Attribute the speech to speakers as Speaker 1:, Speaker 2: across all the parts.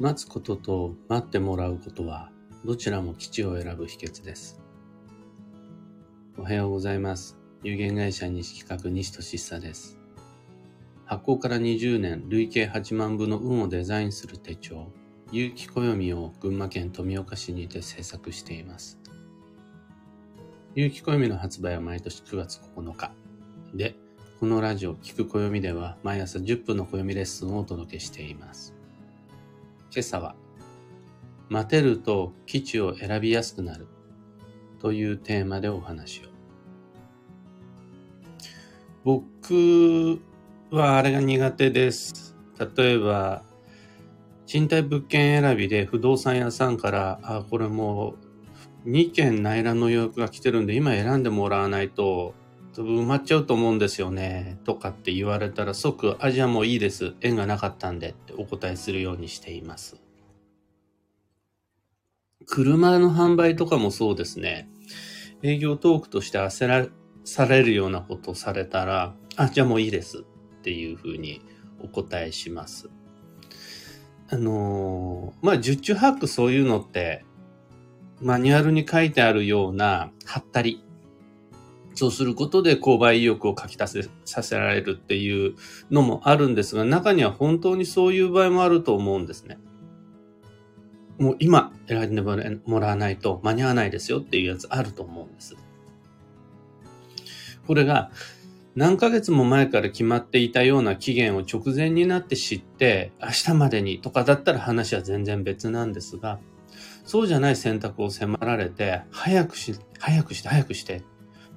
Speaker 1: 待つことと待ってもらうことは、どちらも基地を選ぶ秘訣です。おはようございます。有限会社西企画西俊久です。発行から20年、累計8万部の運をデザインする手帳、有機暦を群馬県富岡市にて制作しています。有機暦の発売は毎年9月9日。で、このラジオ、聞く暦では毎朝10分の暦レッスンをお届けしています。今朝は、待てると基地を選びやすくなるというテーマでお話を。僕はあれが苦手です。例えば、賃貸物件選びで不動産屋さんから、あ、これもう2件内覧の予約が来てるんで今選んでもらわないと埋まっちゃうと思うんですよね。とかって言われたら即、アジアもういいです。縁がなかったんでってお答えするようにしています。車の販売とかもそうですね。営業トークとして焦らされるようなことをされたら、あ、じゃあもういいですっていうふうにお答えします。あのー、まあ、十中八九そういうのって、マニュアルに書いてあるような、はったりそうすることで購買意欲をかきたせさせられるっていうのもあるんですが、中には本当にそういう場合もあると思うんですね。もう今選んでもらわないと間に合わないですよっていうやつあると思うんです。これが何ヶ月も前から決まっていたような期限を直前になって知って明日までにとかだったら話は全然別なんですが、そうじゃない選択を迫られて、早くし、早くして、早くして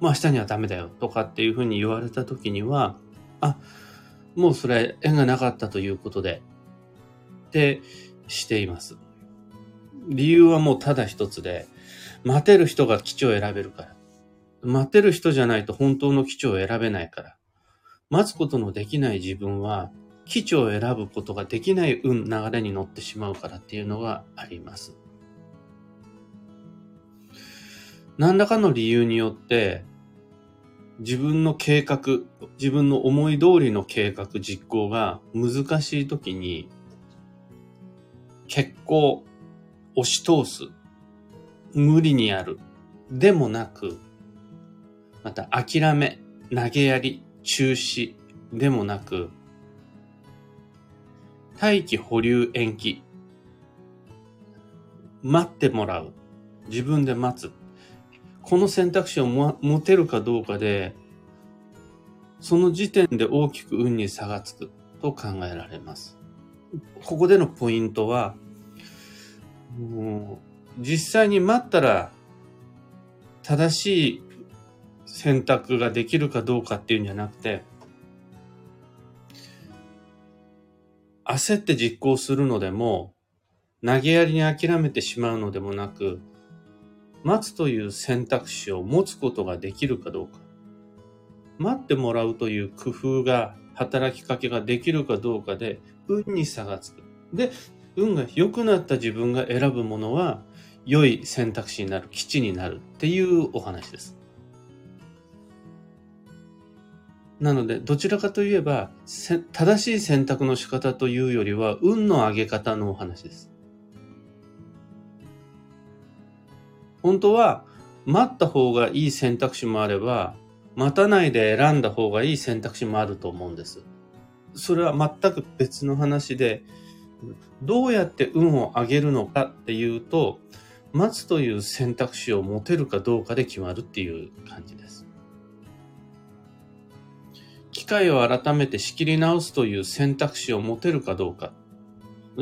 Speaker 1: もう明日にはダメだよとかっていうふうに言われた時には、あ、もうそれ縁がなかったということで、ってしています。理由はもうただ一つで、待てる人が基地を選べるから。待てる人じゃないと本当の基地を選べないから。待つことのできない自分は、基地を選ぶことができない運、流れに乗ってしまうからっていうのがあります。何らかの理由によって、自分の計画、自分の思い通りの計画実行が難しい時に、結構押し通す。無理にやる。でもなく、また諦め、投げやり、中止でもなく、待機保留延期。待ってもらう。自分で待つ。この選択肢を持てるかどうかで、その時点で大きく運に差がつくと考えられます。ここでのポイントは、もう実際に待ったら正しい選択ができるかどうかっていうんじゃなくて、焦って実行するのでも、投げやりに諦めてしまうのでもなく、待つという選択肢を持つことができるかどうか。待ってもらうという工夫が、働きかけができるかどうかで、運に差がつく。で、運が良くなった自分が選ぶものは、良い選択肢になる、基地になるっていうお話です。なので、どちらかといえば、正しい選択の仕方というよりは、運の上げ方のお話です。本当は待った方がいい選択肢もあれば、待たないで選んだ方がいい選択肢もあると思うんです。それは全く別の話で、どうやって運を上げるのかっていうと、待つという選択肢を持てるかどうかで決まるっていう感じです。機会を改めて仕切り直すという選択肢を持てるかどうか。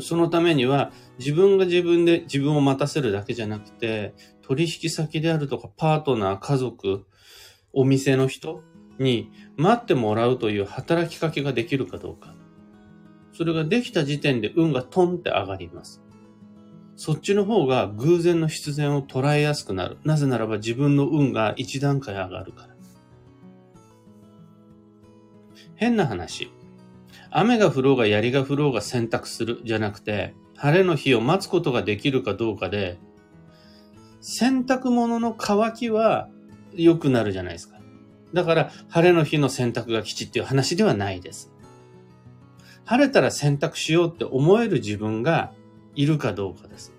Speaker 1: そのためには自分が自分で自分を待たせるだけじゃなくて、取引先であるとかパートナー、家族、お店の人に待ってもらうという働きかけができるかどうか。それができた時点で運がトンって上がります。そっちの方が偶然の必然を捉えやすくなる。なぜならば自分の運が一段階上がるから。変な話。雨が降ろうが槍が降ろうが選択するじゃなくて、晴れの日を待つことができるかどうかで、洗濯物の乾きは良くなるじゃないですか。だから、晴れの日の洗濯が吉っていう話ではないです。晴れたら洗濯しようって思える自分がいるかどうかです。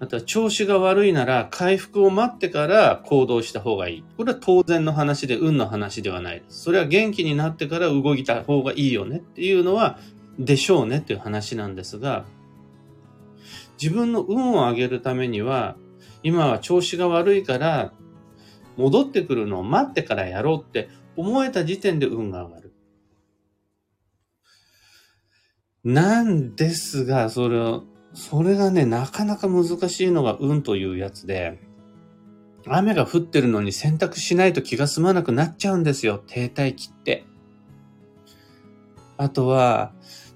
Speaker 1: また、調子が悪いなら、回復を待ってから行動した方がいい。これは当然の話で、運の話ではないです。それは元気になってから動いた方がいいよねっていうのは、でしょうねっていう話なんですが、自分の運を上げるためには、今は調子が悪いから、戻ってくるのを待ってからやろうって思えた時点で運が上がる。なんですが、それを、それがね、なかなか難しいのが運というやつで、雨が降ってるのに洗濯しないと気が済まなくなっちゃうんですよ。停滞期って。あとは、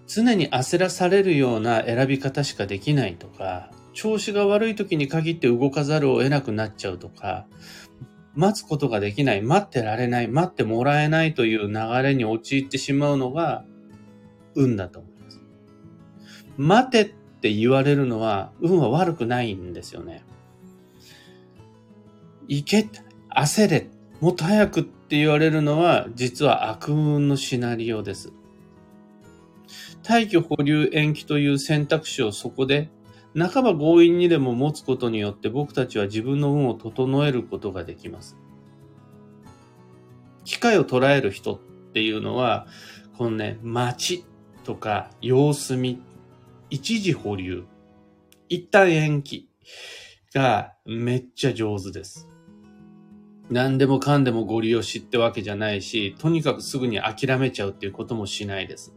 Speaker 1: 常に焦らされるような選び方しかできないとか、調子が悪い時に限って動かざるを得なくなっちゃうとか、待つことができない、待ってられない、待ってもらえないという流れに陥ってしまうのが運だと思います。待てって言われるのは運は悪くないんですよね。行け、焦れ、もっと早くって言われるのは実は悪運のシナリオです。退去保留延期という選択肢をそこで半ば強引にでも持つことによって僕たちは自分の運を整えることができます。機会を捉える人っていうのは、このね、待ちとか様子見、一時保留、一旦延期がめっちゃ上手です。何でもかんでもご利用しってわけじゃないし、とにかくすぐに諦めちゃうっていうこともしないです。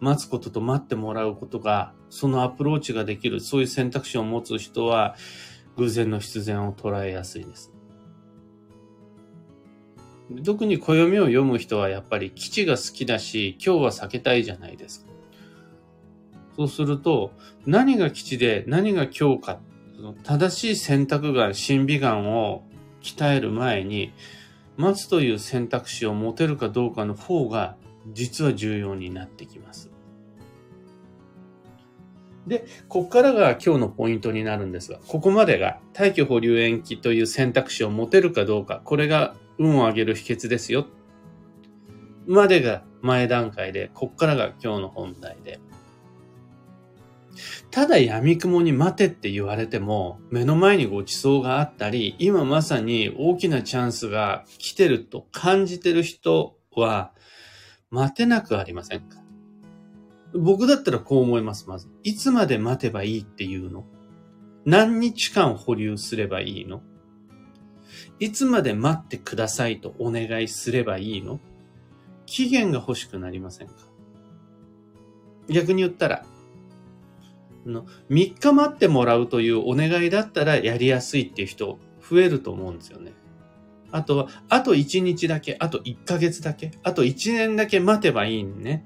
Speaker 1: 待つことと待ってもらうことが、そのアプローチができる、そういう選択肢を持つ人は、偶然の必然を捉えやすいです。特に暦を読む人はやっぱり基地が好きだし、今日は避けたいじゃないですか。そうすると、何が基地で何が今日か、正しい選択眼、審美眼を鍛える前に、待つという選択肢を持てるかどうかの方が実は重要になってきます。で、ここからが今日のポイントになるんですが、ここまでが退去保留延期という選択肢を持てるかどうか、これが運を上げる秘訣ですよ。までが前段階で、ここからが今日の本題で。ただ闇雲に待てって言われても、目の前にご馳走があったり、今まさに大きなチャンスが来てると感じてる人は、待てなくありませんか？僕だったらこう思います、まず。いつまで待てばいいっていうの？何日間保留すればいいの？いつまで待ってくださいとお願いすればいいの？期限が欲しくなりませんか？逆に言ったら、の3日待ってもらうというお願いだったらやりやすいっていう人増えると思うんですよね。あとは、あと1日だけ、あと1ヶ月だけ、あと1年だけ待てばいいんね。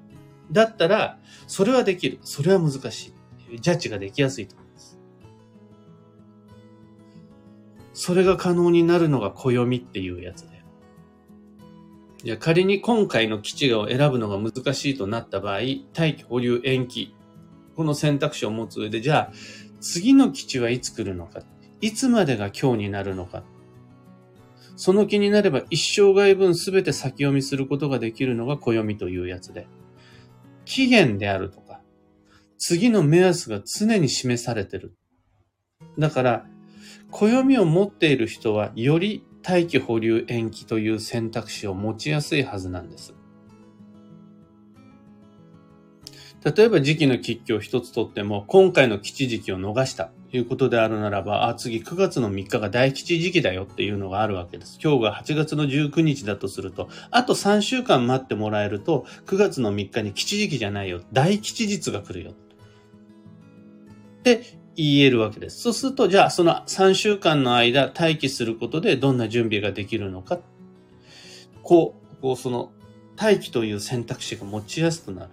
Speaker 1: だったら、それはできる。それは難しい。ジャッジができやすいと思います。それが可能になるのが暦っていうやつで。じゃ仮に今回の基地を選ぶのが難しいとなった場合、待機保留延期。この選択肢を持つ上で、じゃあ、次の基地はいつ来るのか。いつまでが今日になるのか。その気になれば一生涯分すべて先読みすることができるのが暦というやつで、期限であるとか、次の目安が常に示されてる。だから、暦を持っている人はより待機保留延期という選択肢を持ちやすいはずなんです。例えば時期の吉居を一つとっても、今回の基地時期を逃したいうことであるならば、あ、次9月の3日が大吉時期だよっていうのがあるわけです。今日が8月の19日だとすると、あと3週間待ってもらえると、9月の3日に吉時期じゃないよ。大吉日が来るよ。って言えるわけです。そうすると、じゃあその3週間の間待機することでどんな準備ができるのか。こう、こうその待機という選択肢が持ちやすくなる。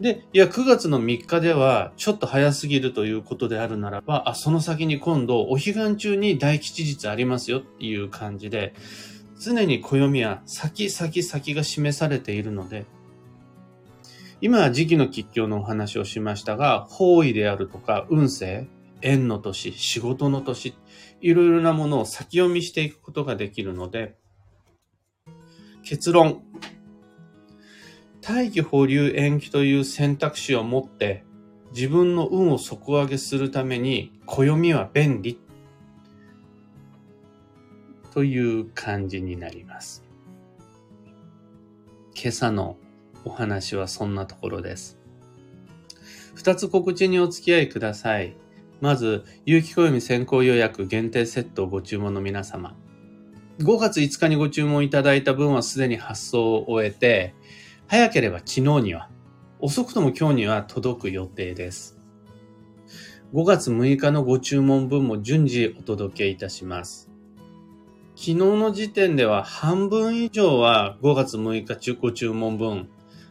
Speaker 1: で、いや、9月の3日では、ちょっと早すぎるということであるならば、あ、その先に今度、お彼岸中に大吉日ありますよっていう感じで、常に暦は先先先が示されているので、今は時期の吉凶のお話をしましたが、方位であるとか、運勢、縁の年、仕事の年、いろいろなものを先読みしていくことができるので、結論、大気保留延期という選択肢を持って自分の運を底上げするために暦は便利という感じになります。今朝のお話はそんなところです。二つ告知にお付き合いください。まず、有機暦先行予約限定セットをご注文の皆様。5月5日にご注文いただいた分はすでに発送を終えて、早ければ昨日には、遅くとも今日には届く予定です。5月6日のご注文分も順次お届けいたします。昨日の時点では半分以上は5月6日中古注文分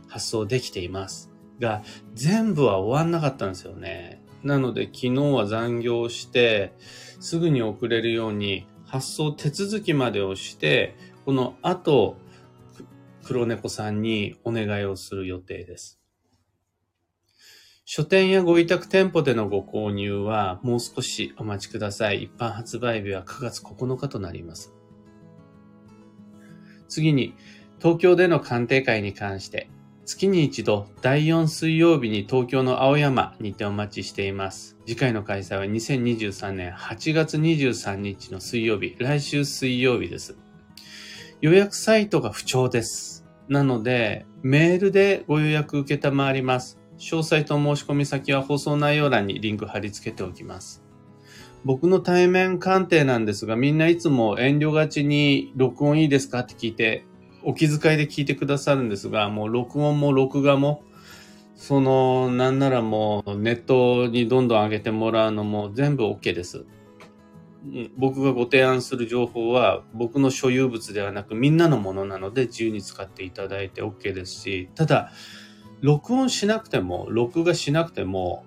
Speaker 1: 発送できています。が、全部は終わんなかったんですよね。なので昨日は残業して、すぐに送れるように発送手続きまでをして、この後、黒猫さんにお願いをする予定です。書店やご委託店舗でのご購入はもう少しお待ちください。一般発売日は9月9日となります。次に、東京での鑑定会に関して、月に一度第4水曜日に東京の青山にてお待ちしています。次回の開催は2023年8月23日の水曜日、来週水曜日です。予約サイトが不調です。なので、メールでご予約受けたまわります。詳細と申し込み先は放送内容欄にリンク貼り付けておきます。僕の対面鑑定なんですが、みんないつも遠慮がちに録音いいですか？って聞いて、お気遣いで聞いてくださるんですが、もう録音も録画も、その、なんならもうネットにどんどん上げてもらうのも全部 OK です。僕がご提案する情報は僕の所有物ではなくみんなのものなので自由に使っていただいて OK ですし、ただ、録音しなくても、録画しなくても、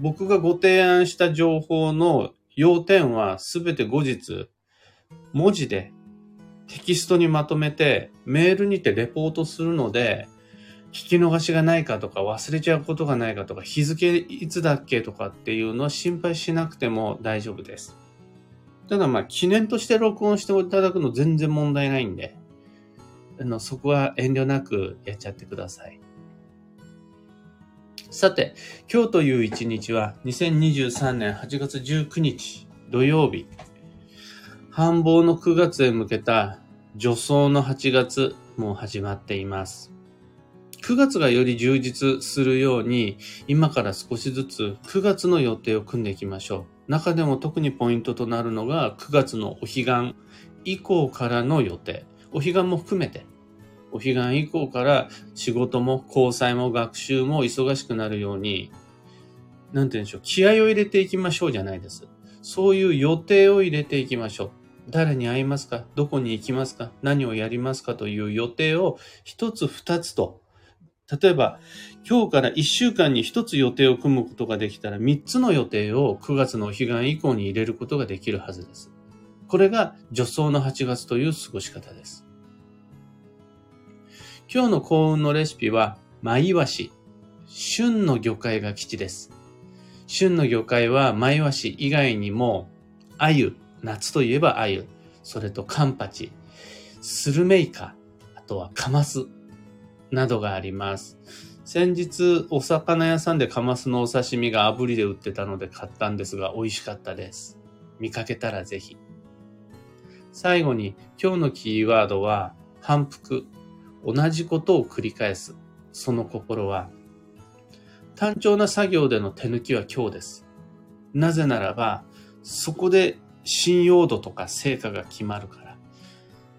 Speaker 1: 僕がご提案した情報の要点はすべて後日、文字でテキストにまとめてメールにてレポートするので、聞き逃しがないかとか忘れちゃうことがないかとか日付いつだっけとかっていうのは心配しなくても大丈夫です。ただまあ記念として録音していただくの全然問題ないんで、あのそこは遠慮なくやっちゃってください。さて、今日という一日は2023年8月19日土曜日。繁忙の9月へ向けた助走の8月も始まっています。9月がより充実するように今から少しずつ9月の予定を組んでいきましょう。中でも特にポイントとなるのが9月のお彼岸以降からの予定。お彼岸も含めてお彼岸以降から仕事も交際も学習も忙しくなるように、なんて言うんでしょう、気合を入れていきましょうじゃないです。そういう予定を入れていきましょう。誰に会いますか？どこに行きますか？何をやりますか？という予定を一つ二つと、例えば今日から一週間に一つ予定を組むことができたら三つの予定を9月のお彼岸以降に入れることができるはずです。これが助走の8月という過ごし方です。今日の幸運のレシピは、マイワシ。旬の魚介が基地です。旬の魚介は、マイワシ以外にも、アユ、夏といえばアユ、それとカンパチ、スルメイカ、あとはカマスなどがあります。先日、お魚屋さんでカマスのお刺身が炙りで売ってたので買ったんですが、美味しかったです。見かけたらぜひ。最後に、今日のキーワードは、反復。同じことを繰り返す。その心は、単調な作業での手抜きは今日です。なぜならば、そこで信用度とか成果が決まるから。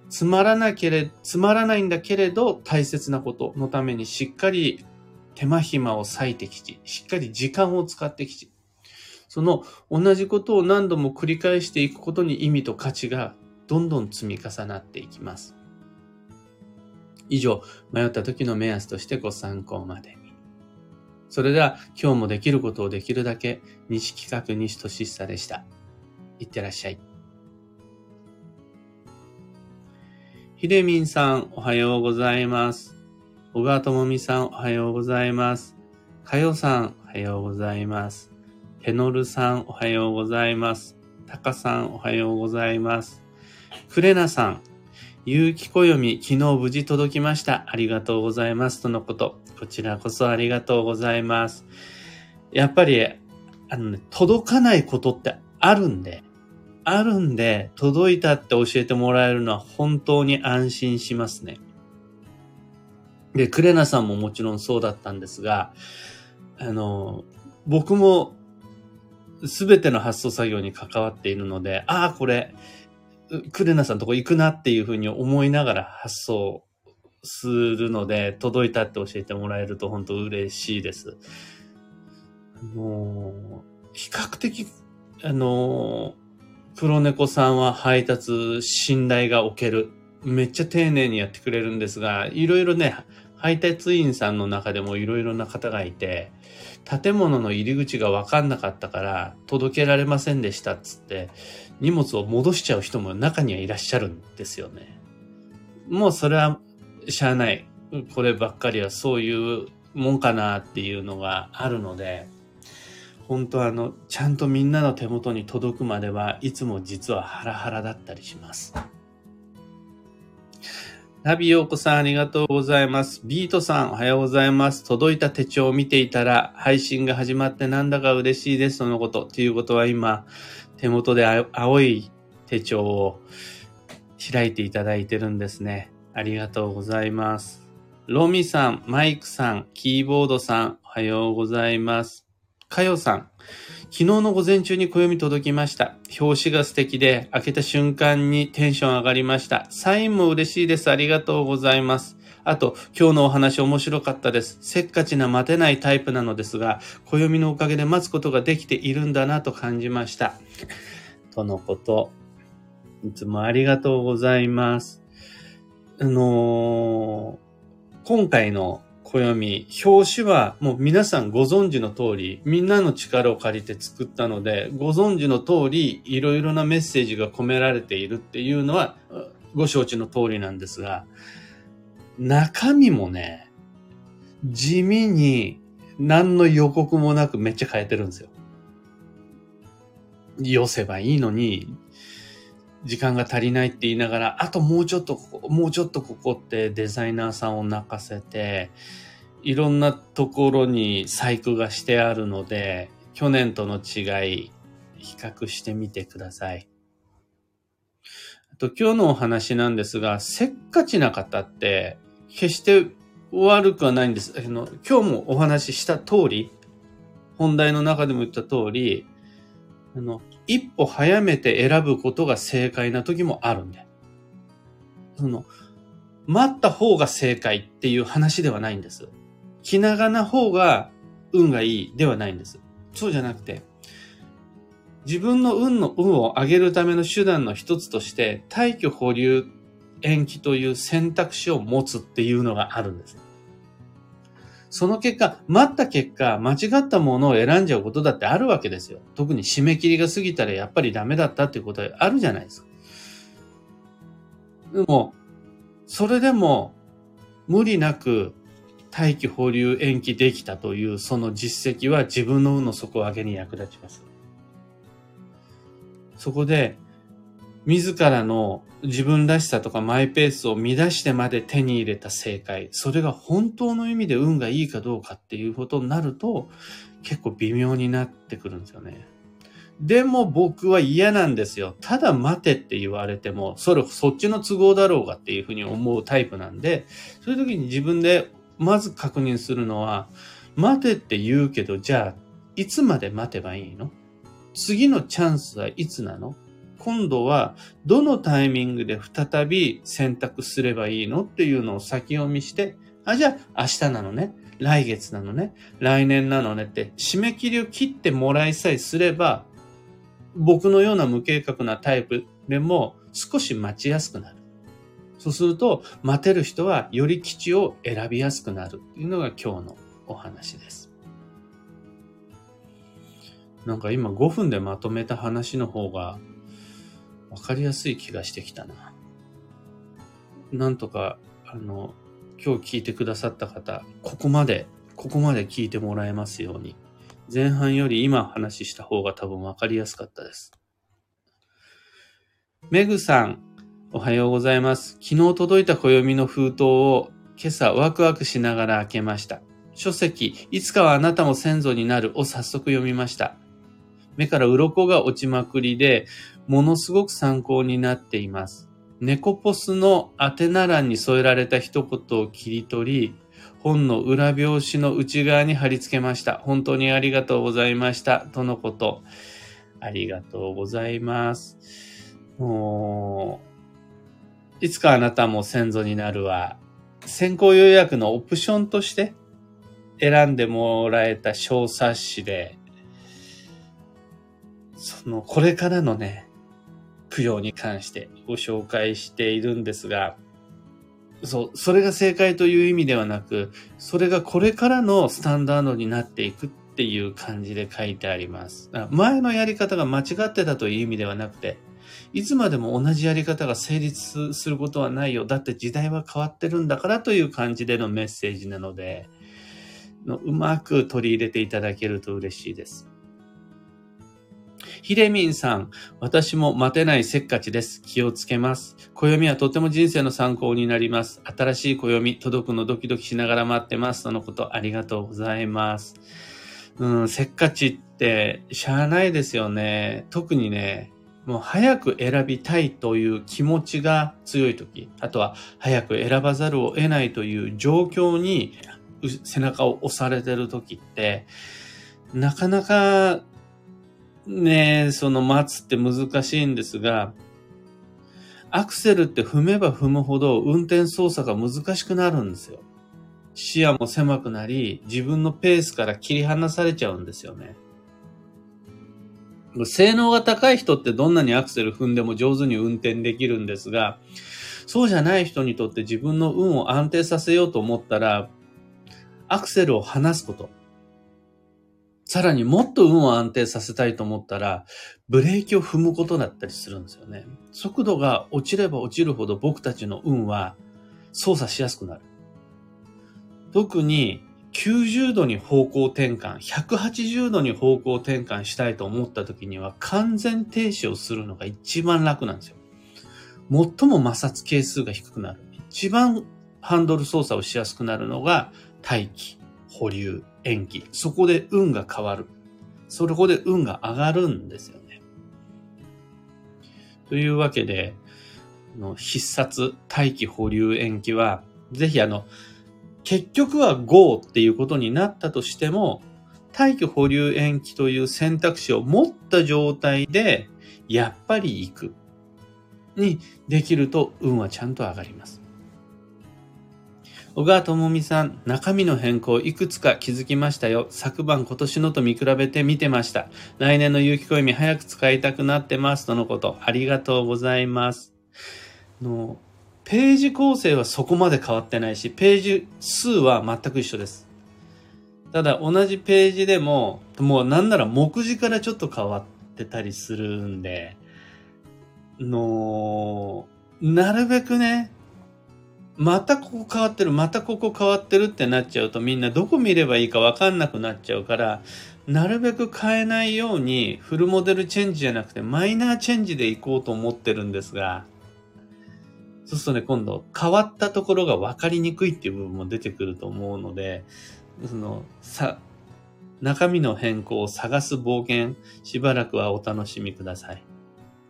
Speaker 1: つまらなけれ、つまらないんだけれど大切なことのためにしっかり手間暇を割いてきち、しっかり時間を使ってきち。その同じことを何度も繰り返していくことに意味と価値がどんどん積み重なっていきます。以上、迷った時の目安としてご参考までに。それでは、今日もできることをできるだけ、西企画西俊久でした。いってらっしゃい。ひでみんさん、おはようございます。小川智美さん、おはようございます。かよさん、おはようございます。へのるさん、おはようございます。たかさん、おはようございます。くれなさん、有機暦、昨日無事届きました。ありがとうございます。とのこと。こちらこそありがとうございます。やっぱり、あのね、届かないことってあるんで、あるんで、届いたって教えてもらえるのは本当に安心しますね。で、クレナさんももちろんそうだったんですが、あの、僕もすべての発送作業に関わっているので、ああ、これ、クレナさんとこ行くなっていうふうに思いながら発送するので、届いたって教えてもらえると本当嬉しいです。もう、比較的、あの、黒猫さんは配達信頼がおける。めっちゃ丁寧にやってくれるんですが、いろいろね、配達員さんの中でもいろいろな方がいて、建物の入り口がわかんなかったから届けられませんでしたっつって荷物を戻しちゃう人も中にはいらっしゃるんですよね。もうそれはしゃあない。こればっかりはそういうもんかなっていうのがあるので、本当あの、ちゃんとみんなの手元に届くまではいつも実はハラハラだったりします。ラビヨーコさんありがとうございます。ビートさんおはようございます。届いた手帳を見ていたら配信が始まってなんだか嬉しいですとのこと。ということは今手元で青い手帳を開いていただいてるんですね。ありがとうございます。ロミさん、マイクさん、キーボードさん、おはようございます。かよさん、昨日の午前中に暦届きました。表紙が素敵で、開けた瞬間にテンション上がりました。サインも嬉しいです。ありがとうございます。あと、今日のお話面白かったです。せっかちな待てないタイプなのですが、暦のおかげで待つことができているんだなと感じました。とのこと。いつもありがとうございます。あのー、今回の暦、表紙はもう皆さんご存知の通り、みんなの力を借りて作ったので、ご存知の通り、いろいろなメッセージが込められているっていうのは、ご承知の通りなんですが、中身もね、地味に何の予告もなくめっちゃ変えてるんですよ。寄せばいいのに、時間が足りないって言いながら、あともうちょっとここ、もうちょっとここってデザイナーさんを泣かせて、いろんなところに細工がしてあるので、去年との違い、比較してみてください。あと今日のお話なんですが、せっかちな方って、決して悪くはないんです。あの今日もお話しした通り、本題の中でも言った通り、あの、一歩早めて選ぶことが正解な時もあるんで。その、待った方が正解っていう話ではないんです。気長な方が運がいいではないんです。そうじゃなくて、自分の運の運を上げるための手段の一つとして、退去保留延期という選択肢を持つっていうのがあるんです。その結果、待った結果、間違ったものを選んじゃうことだってあるわけですよ。特に締め切りが過ぎたらやっぱりダメだったっていうことはあるじゃないですか。でも、それでも、無理なく待機保留延期できたというその実績は自分の運の底上げに役立ちます。そこで、自らの自分らしさとかマイペースを乱してまで手に入れた正解。それが本当の意味で運がいいかどうかっていうことになると、結構微妙になってくるんですよね。でも僕は嫌なんですよ。ただ待てって言われても、それ、そっちの都合だろうがっていうふうに思うタイプなんで、そういう時に自分でまず確認するのは、待てって言うけど、じゃあ、いつまで待てばいいの？次のチャンスはいつなの？今度はどのタイミングで再び選択すればいいの？っていうのを先読みして、あ、じゃあ明日なのね。来月なのね。来年なのねって締め切りを切ってもらいさえすれば、僕のような無計画なタイプでも少し待ちやすくなる。そうすると、待てる人はより基地を選びやすくなるっていうのが今日のお話です。なんか今5分でまとめた話の方がわかりやすい気がしてきたな。なんとか、あの、今日聞いてくださった方、ここまで、ここまで聞いてもらえますように。前半より今話した方が多分わかりやすかったです。メグさん、おはようございます。昨日届いた暦の封筒を今朝ワクワクしながら開けました。書籍、いつかはあなたも先祖になるを早速読みました。目から鱗が落ちまくりで、ものすごく参考になっています。猫ポスの宛名欄に添えられた一言を切り取り、本の裏表紙の内側に貼り付けました。本当にありがとうございました。とのこと。ありがとうございます。もう、いつかあなたも先祖になるは、先行予約のオプションとして選んでもらえた小冊子で、その、これからのね、供養に関してご紹介しているんですが、そう、それが正解という意味ではなく、それがこれからのスタンダードになっていくっていう感じで書いてあります。前のやり方が間違ってたという意味ではなくて、いつまでも同じやり方が成立することはないよ。だって時代は変わってるんだからという感じでのメッセージなので、のうまく取り入れていただけると嬉しいです。ひれみんさん、私も待てないせっかちです。気をつけます。暦はとても人生の参考になります。新しい暦届くのドキドキしながら待ってます。とのことありがとうございます。うん、せっかちってしゃあないですよね。特にね、もう早く選びたいという気持ちが強い時、あとは早く選ばざるを得ないという状況に背中を押されてる時って、なかなかね、その待つって難しいんですが、アクセルって踏めば踏むほど運転操作が難しくなるんですよ。視野も狭くなり、自分のペースから切り離されちゃうんですよね。性能が高い人ってどんなにアクセル踏んでも上手に運転できるんですが、そうじゃない人にとって自分の運を安定させようと思ったら、アクセルを離すこと。さらにもっと運を安定させたいと思ったら、ブレーキを踏むことだったりするんですよね。速度が落ちれば落ちるほど僕たちの運は操作しやすくなる。特に90度に方向転換、180度に方向転換したいと思った時には完全停止をするのが一番楽なんですよ。最も摩擦係数が低くなる。一番ハンドル操作をしやすくなるのが待機、保留、延期。そこで運が変わる。そこで運が上がるんですよね。というわけで、の必殺、待機、保留、延期は、ぜひあの、結局は GO っていうことになったとしても、待機保留延期という選択肢を持った状態で、やっぱり行く。にできると運はちゃんと上がります。小川智美さん、中身の変更いくつか気づきましたよ。昨晩今年のと見比べて見てました。来年の有機暦早く使いたくなってます。とのこと。ありがとうございます。のページ構成はそこまで変わってないし、ページ数は全く一緒です。ただ同じページでも、もうなんなら目次からちょっと変わってたりするんで、の、なるべくね、またここ変わってる、またここ変わってるってなっちゃうとみんなどこ見ればいいかわかんなくなっちゃうから、なるべく変えないようにフルモデルチェンジじゃなくてマイナーチェンジでいこうと思ってるんですが、そうするとね、今度変わったところが分かりにくいっていう部分も出てくると思うので、その、さ、中身の変更を探す冒険、しばらくはお楽しみください。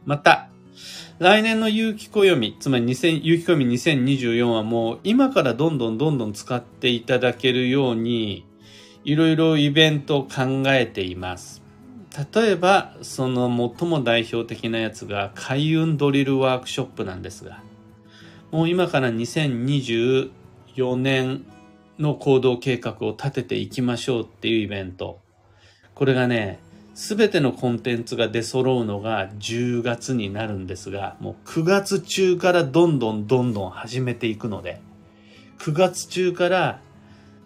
Speaker 1: また、来年の有機暦、つまり2000有機暦2024はもう今からどんどんどんどん使っていただけるように、いろいろイベントを考えています。例えば、その最も代表的なやつが開運ドリルワークショップなんですが、もう今から2024年の行動計画を立てていきましょうっていうイベント。これがね、すべてのコンテンツが出揃うのが10月になるんですが、もう9月中からどんどんどんどん始めていくので、9月中から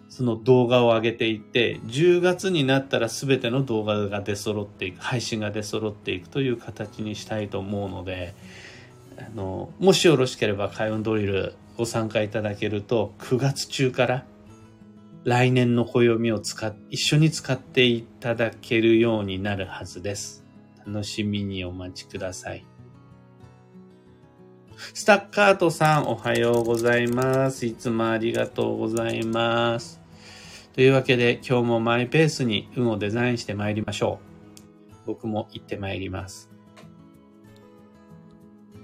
Speaker 1: その動画を上げていって、10月になったらすべての動画が出揃っていく、配信が出揃っていくという形にしたいと思うので、あの、もしよろしければ開運ドリルご参加いただけると、9月中から来年の暦を使っ、一緒に使っていただけるようになるはずです。楽しみにお待ちください。スタッカートさん、おはようございます。いつもありがとうございます。というわけで、今日もマイペースに運をデザインして参りましょう。僕も行って参ります。